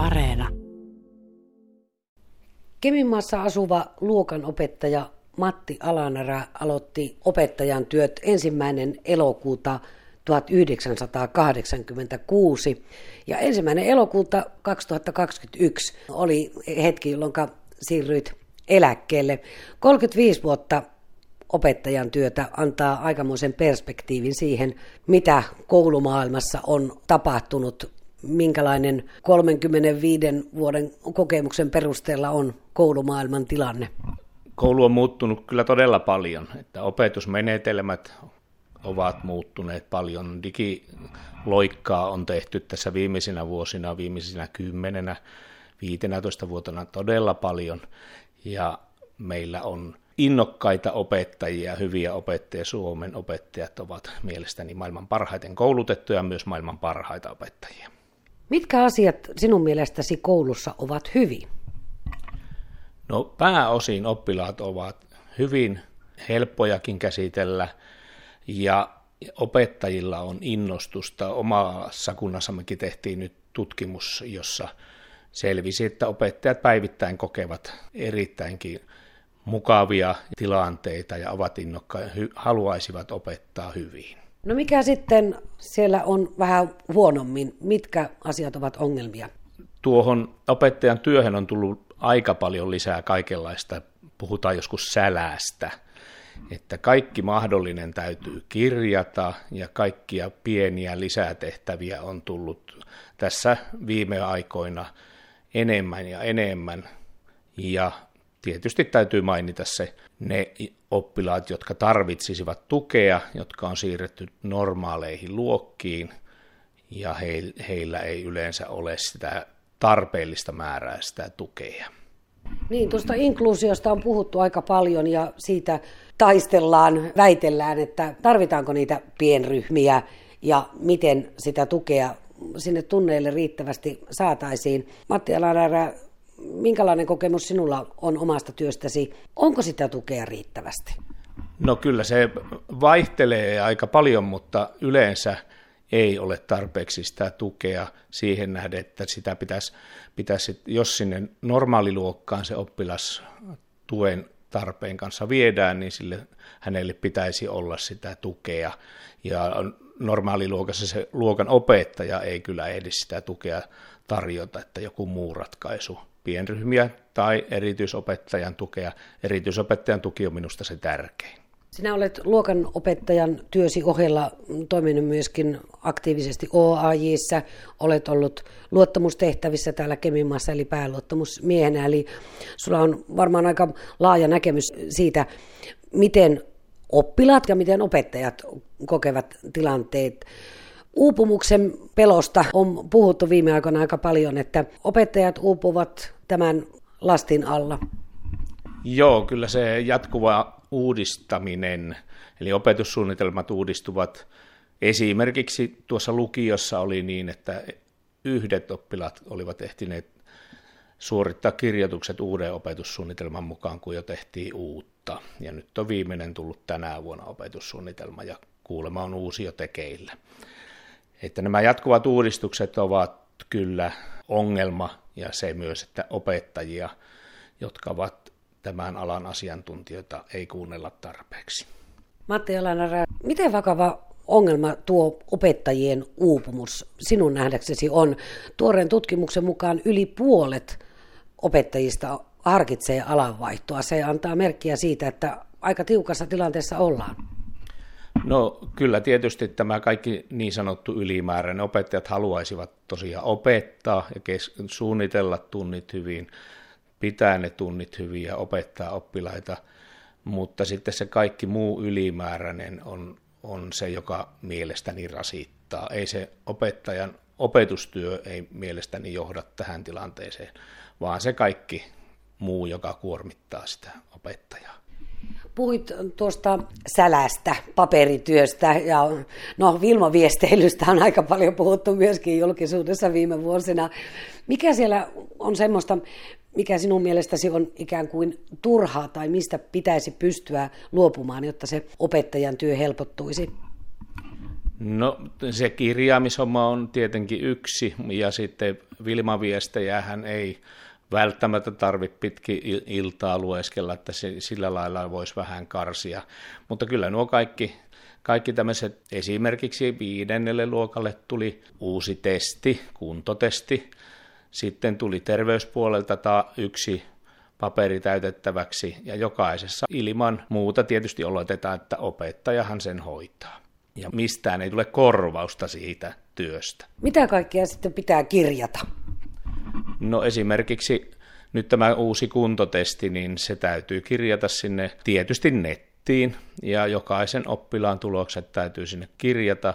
Areena. Keminmaassa asuva luokanopettaja Matti Alanara aloitti opettajan työt ensimmäinen elokuuta 1986 ja ensimmäinen elokuuta 2021 oli hetki, jolloin siirryit eläkkeelle. 35 vuotta opettajan työtä antaa aikamoisen perspektiivin siihen, mitä koulumaailmassa on tapahtunut, minkälainen 35 vuoden kokemuksen perusteella on koulumaailman tilanne. Koulu on muuttunut kyllä todella paljon, että opetusmenetelmät ovat muuttuneet paljon. Digiloikkaa on tehty tässä viimeisinä vuosina, viimeisinä kymmenenä, 15 vuotena todella paljon. Ja meillä on innokkaita opettajia, hyviä opettajia. Suomen opettajat ovat mielestäni maailman parhaiten koulutettuja ja myös maailman parhaita opettajia. Mitkä asiat sinun mielestäsi koulussa ovat hyvin? No pääosin oppilaat ovat hyvin helppojakin käsitellä ja opettajilla on innostusta. Omassa kunnassammekin tehtiin nyt tutkimus, jossa selvisi, että opettajat päivittäin kokevat erittäinkin mukavia tilanteita ja ovat innokkaita, haluaisivat opettaa hyvin. No mikä sitten siellä on vähän huonommin? Mitkä asiat ovat ongelmia? Tuohon opettajan työhön on tullut aika paljon lisää kaikenlaista, puhutaan joskus sälästä, että kaikki mahdollinen täytyy kirjata ja kaikkia pieniä lisätehtäviä on tullut tässä viime aikoina enemmän ja enemmän. Ja tietysti täytyy mainita se, ne oppilaat, jotka tarvitsisivat tukea, jotka on siirretty normaaleihin luokkiin, ja heillä ei yleensä ole sitä tarpeellista määrää sitä tukea. Niin, tuosta inkluusiosta on puhuttu aika paljon ja siitä taistellaan, väitellään, että tarvitaanko niitä pienryhmiä ja miten sitä tukea sinne tunneille riittävästi saataisiin. Matti Alarara, minkälainen kokemus sinulla on omasta työstäsi? Onko sitä tukea riittävästi? No kyllä se vaihtelee aika paljon, mutta yleensä ei ole tarpeeksi sitä tukea siihen nähden, että sitä pitäisi, pitäisi jos sinne normaaliluokkaan se oppilas tuen tarpeen kanssa viedään, niin sille hänelle pitäisi olla sitä tukea. Ja normaaliluokassa se luokan opettaja ei kyllä ehdi sitä tukea tarjota, että joku muu ratkaisu pienryhmiä tai erityisopettajan tukea. Erityisopettajan tuki on minusta se tärkein. Sinä olet luokan opettajan työsi ohella toiminut myöskin aktiivisesti OAJissa, olet ollut luottamustehtävissä täällä Kemimaassa eli pääluottamusmiehenä, eli sulla on varmaan aika laaja näkemys siitä, miten oppilaat ja miten opettajat kokevat tilanteet. Uupumuksen pelosta on puhuttu viime aikoina aika paljon, että opettajat uupuvat tämän lastin alla. Joo, kyllä se jatkuva uudistaminen, eli opetussuunnitelmat uudistuvat. Esimerkiksi tuossa lukiossa oli niin, että yhdet oppilaat olivat ehtineet suorittaa kirjoitukset uuden opetussuunnitelman mukaan, kun jo tehtiin uutta. Ja nyt on viimeinen tullut tänä vuonna opetussuunnitelma ja kuulema on uusi jo tekeillä. Että nämä jatkuvat uudistukset ovat kyllä ongelma ja se myös, että opettajia, jotka ovat tämän alan asiantuntijoita, ei kuunnella tarpeeksi. Matti Alanara, miten vakava ongelma tuo opettajien uupumus sinun nähdäksesi on? Tuoreen tutkimuksen mukaan yli puolet opettajista harkitsee alanvaihtoa. Se antaa merkkiä siitä, että aika tiukassa tilanteessa ollaan. No kyllä tietysti tämä kaikki niin sanottu ylimääräinen opettajat haluaisivat tosiaan opettaa ja kes- suunnitella tunnit hyvin, pitää ne tunnit hyvin ja opettaa oppilaita, mutta sitten se kaikki muu ylimääräinen on, on se, joka mielestäni rasittaa. Ei se opettajan opetustyö ei mielestäni johda tähän tilanteeseen, vaan se kaikki muu, joka kuormittaa sitä opettajaa. Puhuit tuosta sälästä, paperityöstä ja no Vilma-viesteilystä on aika paljon puhuttu myöskin julkisuudessa viime vuosina. Mikä siellä on semmoista, mikä sinun mielestäsi on ikään kuin turhaa tai mistä pitäisi pystyä luopumaan, jotta se opettajan työ helpottuisi? No se kirjaamishomma on tietenkin yksi, ja sitten Vilma-viestejähän ei välttämättä tarvitse pitki iltaa lueskella, että se, sillä lailla voisi vähän karsia. Mutta kyllä nuo kaikki, kaikki tämmöiset, esimerkiksi viidennelle luokalle tuli uusi testi, kuntotesti, sitten tuli terveyspuolelta ta yksi paperi täytettäväksi ja jokaisessa ilman muuta tietysti oletetaan, että opettajahan sen hoitaa. Ja mistään ei tule korvausta siitä työstä. Mitä kaikkea sitten pitää kirjata? No esimerkiksi nyt tämä uusi kuntotesti, niin se täytyy kirjata sinne tietysti nettiin ja jokaisen oppilaan tulokset täytyy sinne kirjata.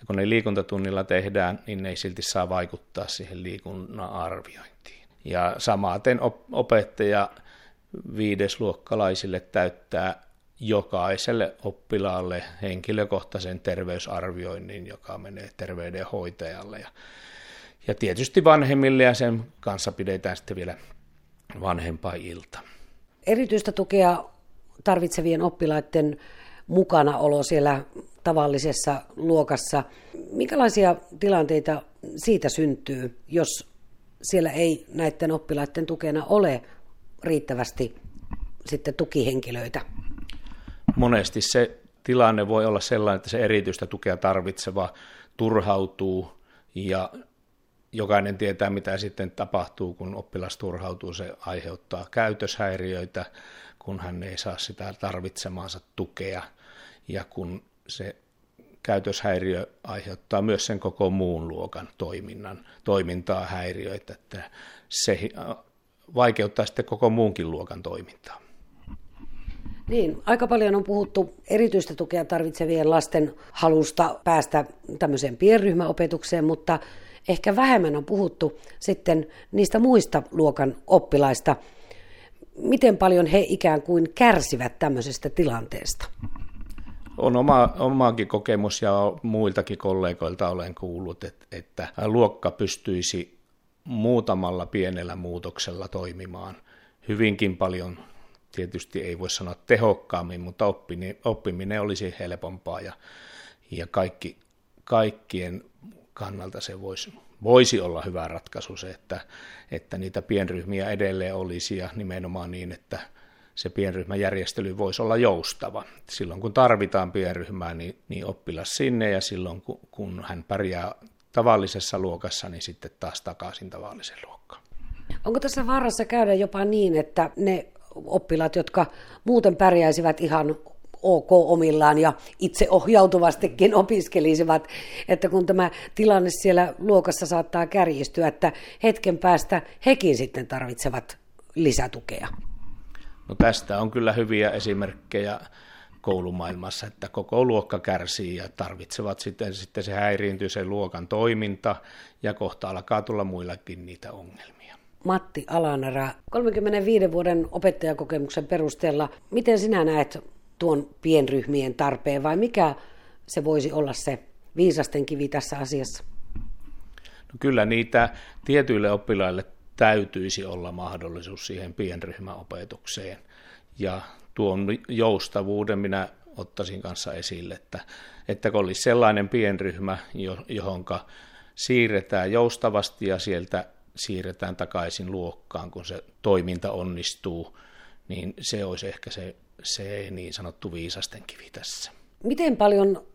Ja kun ne liikuntatunnilla tehdään, niin ne ei silti saa vaikuttaa siihen liikunnan arviointiin. Ja samaten opettaja viidesluokkalaisille täyttää jokaiselle oppilaalle henkilökohtaisen terveysarvioinnin, joka menee terveydenhoitajalle. Ja, ja tietysti vanhemmille ja sen kanssa pidetään sitten vielä vanhempaa ilta. Erityistä tukea tarvitsevien oppilaiden mukanaolo siellä tavallisessa luokassa. Minkälaisia tilanteita siitä syntyy, jos siellä ei näiden oppilaiden tukena ole riittävästi sitten tukihenkilöitä? Monesti se tilanne voi olla sellainen, että se erityistä tukea tarvitseva turhautuu ja jokainen tietää, mitä sitten tapahtuu, kun oppilas turhautuu. Se aiheuttaa käytöshäiriöitä, kun hän ei saa sitä tarvitsemaansa tukea ja kun se käytöshäiriö aiheuttaa myös sen koko muun luokan toiminnan, toimintaa häiriöitä, että se vaikeuttaa sitten koko muunkin luokan toimintaa. Niin, aika paljon on puhuttu erityistä tukea tarvitsevien lasten halusta päästä tämmöiseen pienryhmäopetukseen, mutta ehkä vähemmän on puhuttu sitten niistä muista luokan oppilaista. Miten paljon he ikään kuin kärsivät tämmöisestä tilanteesta? On oma, omaakin kokemus ja muiltakin kollegoilta olen kuullut, että, että luokka pystyisi muutamalla pienellä muutoksella toimimaan hyvinkin paljon, tietysti ei voi sanoa tehokkaammin, mutta oppiminen, oppiminen olisi helpompaa ja, ja kaikki, kaikkien kannalta se voisi, voisi olla hyvä ratkaisu se, että, että niitä pienryhmiä edelleen olisi ja nimenomaan niin, että se pienryhmäjärjestely voisi olla joustava. Silloin kun tarvitaan pienryhmää, niin, niin oppilas sinne ja silloin kun, kun hän pärjää tavallisessa luokassa, niin sitten taas takaisin tavalliseen luokkaan. Onko tässä vaarassa käydä jopa niin, että ne oppilaat, jotka muuten pärjäisivät ihan ok omillaan ja itse ohjautuvastikin opiskelisivat, että kun tämä tilanne siellä luokassa saattaa kärjistyä, että hetken päästä hekin sitten tarvitsevat lisätukea. No tästä on kyllä hyviä esimerkkejä koulumaailmassa, että koko luokka kärsii ja tarvitsevat sitten, sitten se häiriintyy se luokan toiminta ja kohta alkaa tulla muillakin niitä ongelmia. Matti Alanara, 35 vuoden opettajakokemuksen perusteella, miten sinä näet tuon pienryhmien tarpeen vai mikä se voisi olla se viisasten kivi tässä asiassa? No kyllä niitä tietyille oppilaille täytyisi olla mahdollisuus siihen pienryhmäopetukseen. Ja tuon joustavuuden minä ottaisin kanssa esille, että, että kun olisi sellainen pienryhmä, johonka siirretään joustavasti ja sieltä siirretään takaisin luokkaan, kun se toiminta onnistuu, niin se olisi ehkä se, se niin sanottu viisasten kivi tässä. Miten paljon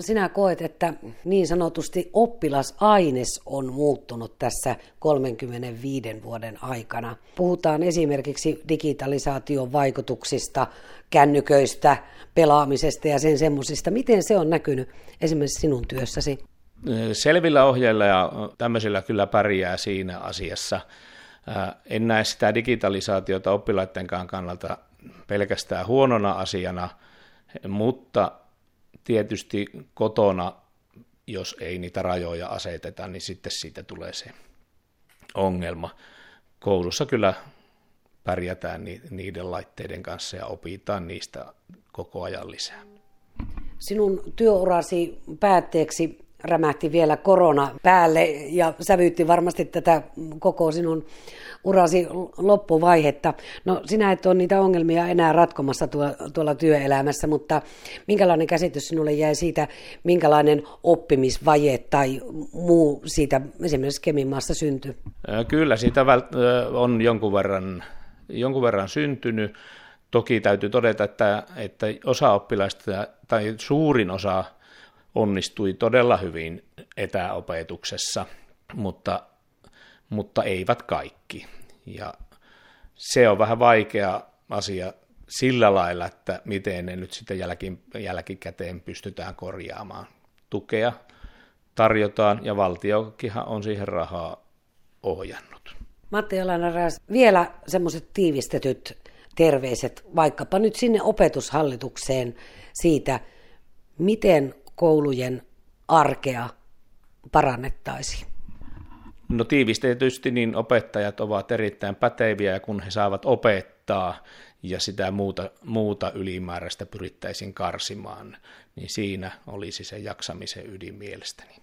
sinä koet, että niin sanotusti oppilasaines on muuttunut tässä 35 vuoden aikana? Puhutaan esimerkiksi digitalisaation vaikutuksista, kännyköistä, pelaamisesta ja sen semmoisista. Miten se on näkynyt esimerkiksi sinun työssäsi? Selvillä ohjeilla ja tämmöisillä kyllä pärjää siinä asiassa. En näe sitä digitalisaatiota oppilaittenkaan kannalta pelkästään huonona asiana, mutta tietysti kotona, jos ei niitä rajoja aseteta, niin sitten siitä tulee se ongelma. Koulussa kyllä pärjätään niiden laitteiden kanssa ja opitaan niistä koko ajan lisää. Sinun työurasi päätteeksi rämähti vielä korona päälle ja sävyytti varmasti tätä koko sinun urasi loppuvaihetta. No sinä et ole niitä ongelmia enää ratkomassa tuolla, tuolla työelämässä, mutta minkälainen käsitys sinulle jäi siitä, minkälainen oppimisvaje tai muu siitä esimerkiksi Keminmaassa syntyi? Kyllä, siitä on jonkun verran, jonkun verran syntynyt. Toki täytyy todeta, että, että osa oppilaista tai suurin osa onnistui todella hyvin etäopetuksessa, mutta, mutta eivät kaikki. Ja se on vähän vaikea asia sillä lailla, että miten ne nyt sitten jälki, jälkikäteen pystytään korjaamaan. Tukea tarjotaan ja valtiokinhan on siihen rahaa ohjannut. Matti Jalanaras, vielä semmoiset tiivistetyt terveiset vaikkapa nyt sinne opetushallitukseen siitä, miten koulujen arkea parannettaisiin? No tiivistetysti niin opettajat ovat erittäin päteviä, kun he saavat opettaa ja sitä muuta, muuta ylimääräistä pyrittäisiin karsimaan, niin siinä olisi se jaksamisen ydin mielestäni.